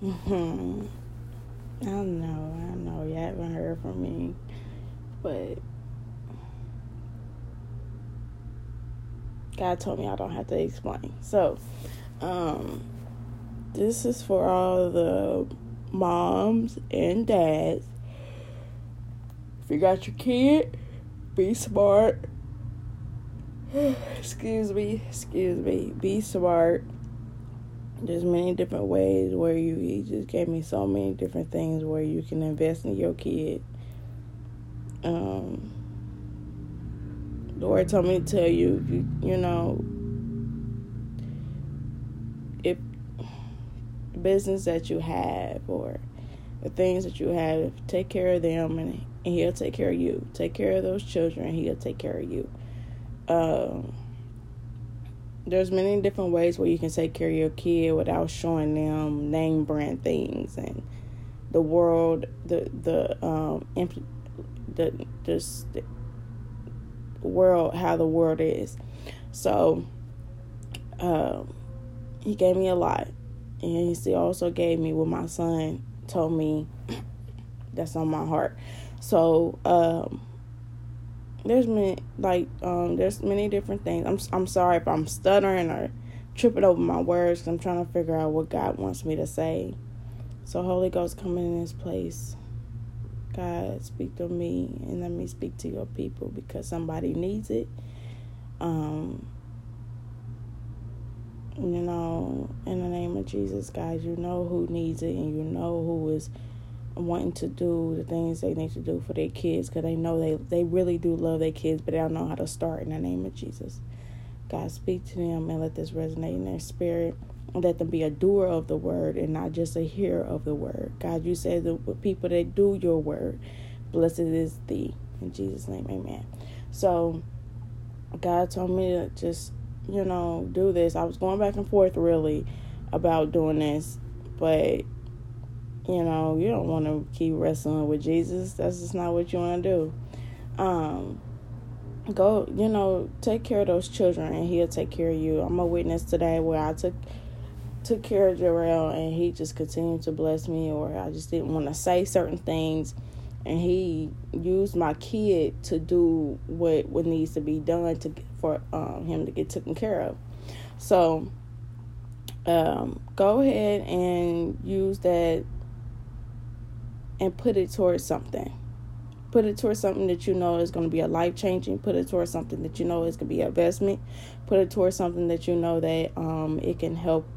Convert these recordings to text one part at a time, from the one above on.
Hmm. I know, I know. You haven't heard from me, but God told me I don't have to explain. So, um, this is for all the moms and dads. If you got your kid, be smart. excuse me, excuse me. Be smart. There's many different ways where you he just gave me so many different things where you can invest in your kid. Um Lord told me to tell you, you, you know, if business that you have or the things that you have, take care of them and, and he'll take care of you. Take care of those children, he'll take care of you. Um, there's many different ways where you can take care of your kid without showing them name brand things and the world, the the um, the just the world, how the world is. So, um, he gave me a lot, and he also gave me what my son told me that's on my heart. So, um, there's many like um there's many different things. I'm I'm sorry if I'm stuttering or tripping over my words. I'm trying to figure out what God wants me to say. So Holy Ghost, come in this place. God, speak to me and let me speak to your people because somebody needs it. Um, you know, in the name of Jesus, guys, you know who needs it and you know who is wanting to do the things they need to do for their kids because they know they, they really do love their kids, but they don't know how to start in the name of Jesus. God, speak to them and let this resonate in their spirit. Let them be a doer of the word and not just a hearer of the word. God, you said the people that do your word, blessed is thee. In Jesus' name, amen. So, God told me to just, you know, do this. I was going back and forth really about doing this, but you know, you don't want to keep wrestling with Jesus. That's just not what you want to do. Um, go, you know, take care of those children, and He'll take care of you. I'm a witness today where I took took care of Jarrell, and he just continued to bless me, or I just didn't want to say certain things, and he used my kid to do what what needs to be done to for um, him to get taken care of. So, um, go ahead and use that and put it towards something. Put it towards something that you know is going to be a life changing. Put it towards something that you know is going to be an investment. Put it towards something that you know that um it can help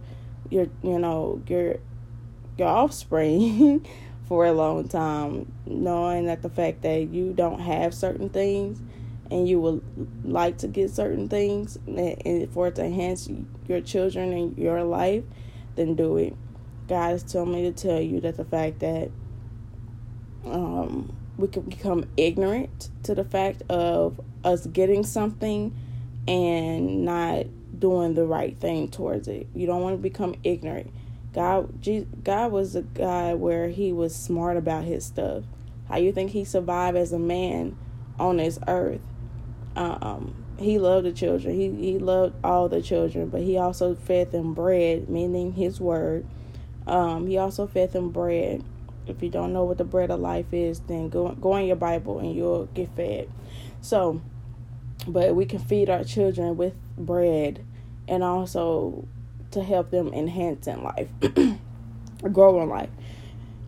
your you know your your offspring for a long time, knowing that the fact that you don't have certain things and you would like to get certain things and for it to enhance your children and your life, then do it. God has told me to tell you that the fact that um, we can become ignorant to the fact of us getting something and not doing the right thing towards it. You don't want to become ignorant. God, God was a guy where he was smart about his stuff. How you think he survived as a man on this earth? Um, he loved the children. He he loved all the children, but he also fed them bread, meaning his word. Um, he also fed them bread if you don't know what the bread of life is, then go go in your Bible and you'll get fed. So, but we can feed our children with bread and also to help them enhance in life, grow in life.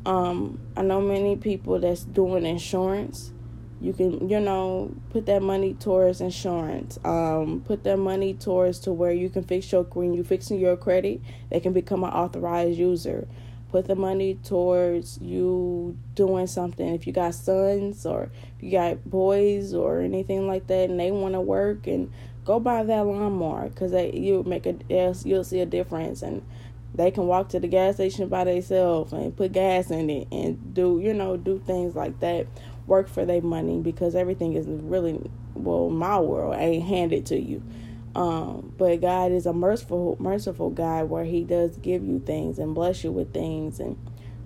Um, I know many people that's doing insurance. You can, you know, put that money towards insurance. Um, put that money towards to where you can fix your when you fixing your credit, they can become an authorized user put the money towards you doing something. If you got sons or if you got boys or anything like that, and they want to work, and go buy that lawnmower because you make a you'll see a difference, and they can walk to the gas station by themselves and put gas in it and do you know do things like that. Work for their money because everything is really well my world ain't handed to you. Um, but God is a merciful, merciful God where He does give you things and bless you with things. And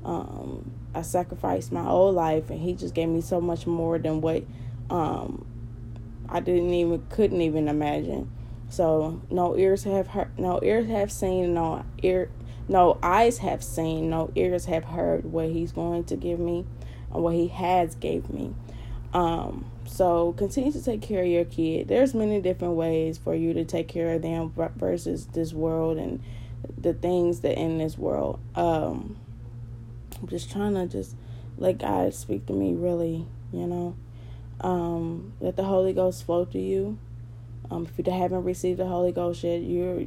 um, I sacrificed my old life, and He just gave me so much more than what um, I didn't even couldn't even imagine. So no ears have heard, no ears have seen, no ear, no eyes have seen, no ears have heard what he's going to give me and what he has gave me. Um, so continue to take care of your kid. There's many different ways for you to take care of them versus this world and the things that in this world. Um, I'm just trying to just let God speak to me really, you know. Um, let the Holy Ghost flow to you. Um, if you haven't received the Holy Ghost yet, you're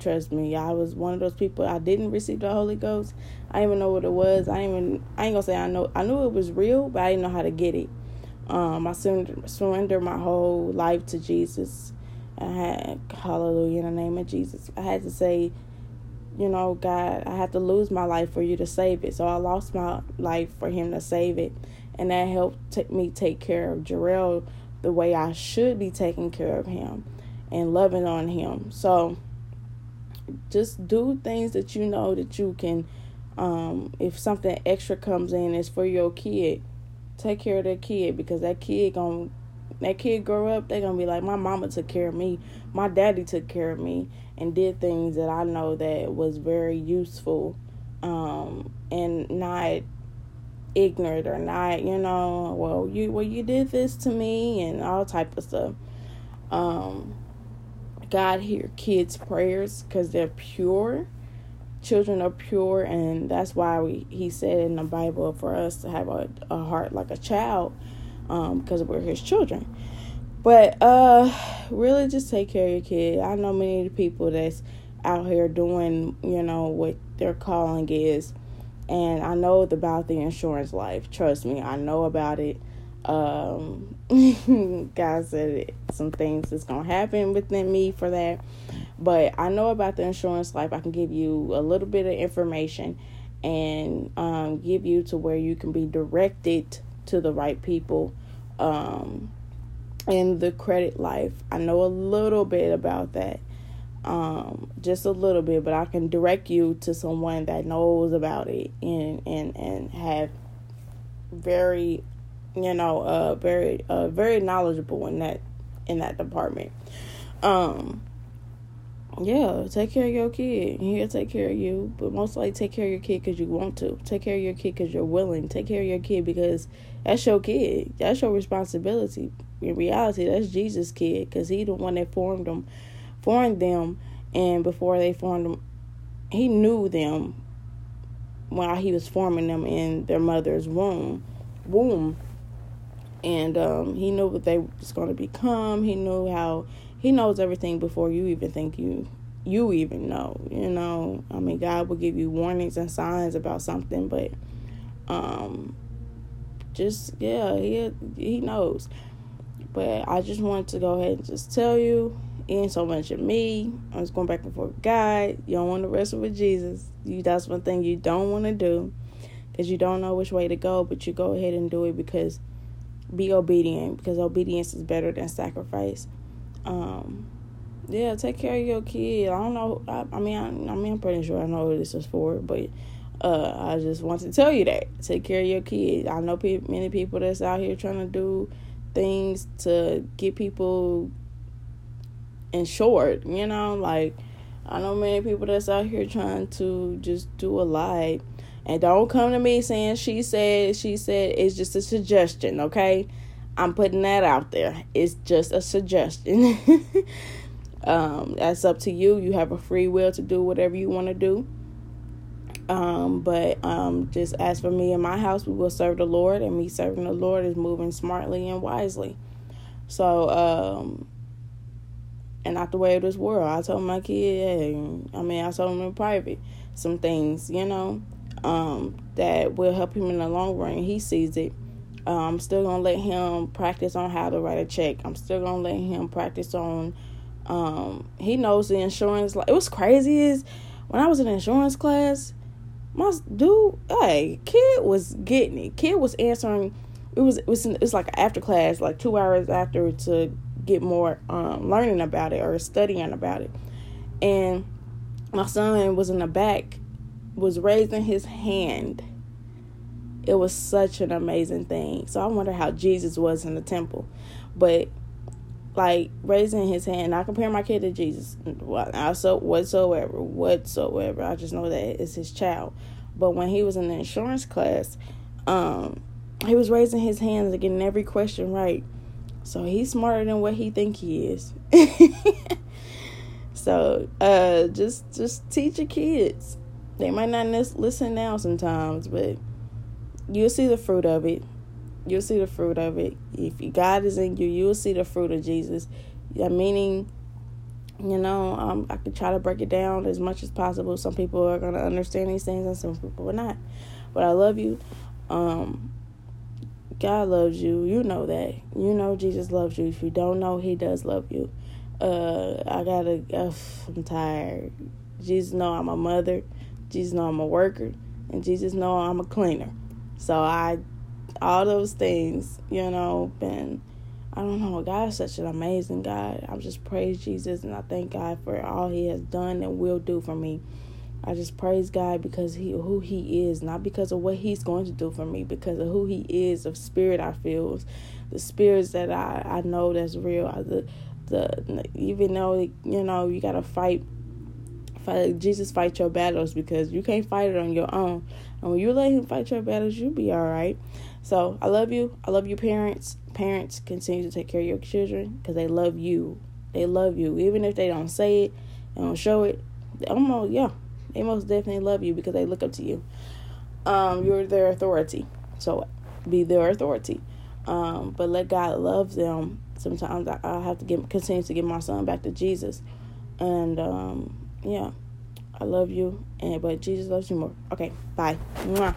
trust me, I was one of those people. I didn't receive the Holy Ghost. I didn't even know what it was. I even I ain't gonna say I know. I knew it was real, but I didn't know how to get it. Um, I surrendered my whole life to Jesus. I had hallelujah in the name of Jesus. I had to say, you know, God, I had to lose my life for you to save it. So I lost my life for Him to save it, and that helped take me take care of Jarrell the way I should be taking care of him and loving on him. So just do things that you know that you can um, if something extra comes in it's for your kid take care of that kid because that kid going that kid grow up they're gonna be like my mama took care of me my daddy took care of me and did things that i know that was very useful um, and not ignorant or not you know well you well you did this to me and all type of stuff um God hear kids' prayers because they're pure. Children are pure, and that's why we, he said in the Bible for us to have a, a heart like a child because um, we're his children. But uh, really, just take care of your kid. I know many people that's out here doing, you know, what their calling is, and I know about the insurance life. Trust me, I know about it. Um, God said it, some things is gonna happen within me for that, but I know about the insurance life. I can give you a little bit of information and um, give you to where you can be directed to the right people. Um, in the credit life, I know a little bit about that um, just a little bit, but I can direct you to someone that knows about it and and and have very you know, uh, very, uh, very knowledgeable in that, in that department. Um, yeah, take care of your kid. He'll take care of you, but most likely take care of your kid because you want to. Take care of your kid because you're willing. Take care of your kid because that's your kid. That's your responsibility. In reality, that's Jesus' kid because he the one that formed them, formed them, and before they formed them, he knew them while he was forming them in their mother's womb. Womb and um, he knew what they was going to become. He knew how he knows everything before you even think you you even know. You know, I mean, God will give you warnings and signs about something, but um, just yeah, he he knows. But I just wanted to go ahead and just tell you, ain't so much of me. I was going back and forth God. You don't want to wrestle with Jesus. You that's one thing you don't want to do, because you don't know which way to go. But you go ahead and do it because be obedient because obedience is better than sacrifice. Um, yeah, take care of your kid. I don't know. I, I mean, I, I, mean, I'm pretty sure I know who this is for, but uh, I just want to tell you that take care of your kid. I know pe- many people that's out here trying to do things to get people insured. You know, like I know many people that's out here trying to just do a lie and don't come to me saying she said, she said, it's just a suggestion, okay? I'm putting that out there. It's just a suggestion. um, that's up to you. You have a free will to do whatever you want to do. Um, but um, just as for me and my house, we will serve the Lord, and me serving the Lord is moving smartly and wisely. So, um, and not the way of this world. I told my kid, hey, I mean, I told him in private some things, you know um, that will help him in the long run. He sees it. Uh, I'm still gonna let him practice on how to write a check. I'm still gonna let him practice on. Um, he knows the insurance. It was crazy is when I was in insurance class, my dude, hey, kid was getting it. Kid was answering. It was it was it was like after class, like two hours after to get more um, learning about it or studying about it, and my son was in the back was raising his hand. It was such an amazing thing. So I wonder how Jesus was in the temple. But like raising his hand. I compare my kid to Jesus. Also, whatsoever, whatsoever. I just know that it's his child. But when he was in the insurance class, um, he was raising his hands and getting every question right. So he's smarter than what he think he is. so uh, just just teach your kids. They might not listen now sometimes, but you'll see the fruit of it. You'll see the fruit of it. If God is in you, you'll see the fruit of Jesus. Yeah, meaning, you know, um, I could try to break it down as much as possible. Some people are gonna understand these things, and some people are not. But I love you. Um, God loves you. You know that. You know Jesus loves you. If you don't know, He does love you. Uh, I gotta. I'm tired. Jesus know I'm a mother. Jesus know I'm a worker, and Jesus know I'm a cleaner. So I all those things, you know, and I don't know, God is such an amazing God. I just praise Jesus and I thank God for all He has done and will do for me. I just praise God because He who He is, not because of what He's going to do for me, because of who He is, of spirit I feel, the spirits that I, I know that's real. The the even though you know you gotta fight fight Jesus fight your battles because you can't fight it on your own. And when you let him fight your battles, you'll be all right. So I love you. I love you, parents. Parents continue to take care of your children because they love you. They love you, even if they don't say it, they don't show it. They almost yeah, they most definitely love you because they look up to you. Um, you're their authority, so be their authority. Um, but let God love them. Sometimes I, I have to get continue to get my son back to Jesus, and um, yeah, I love you, and but Jesus loves you more. Okay, bye. Mwah.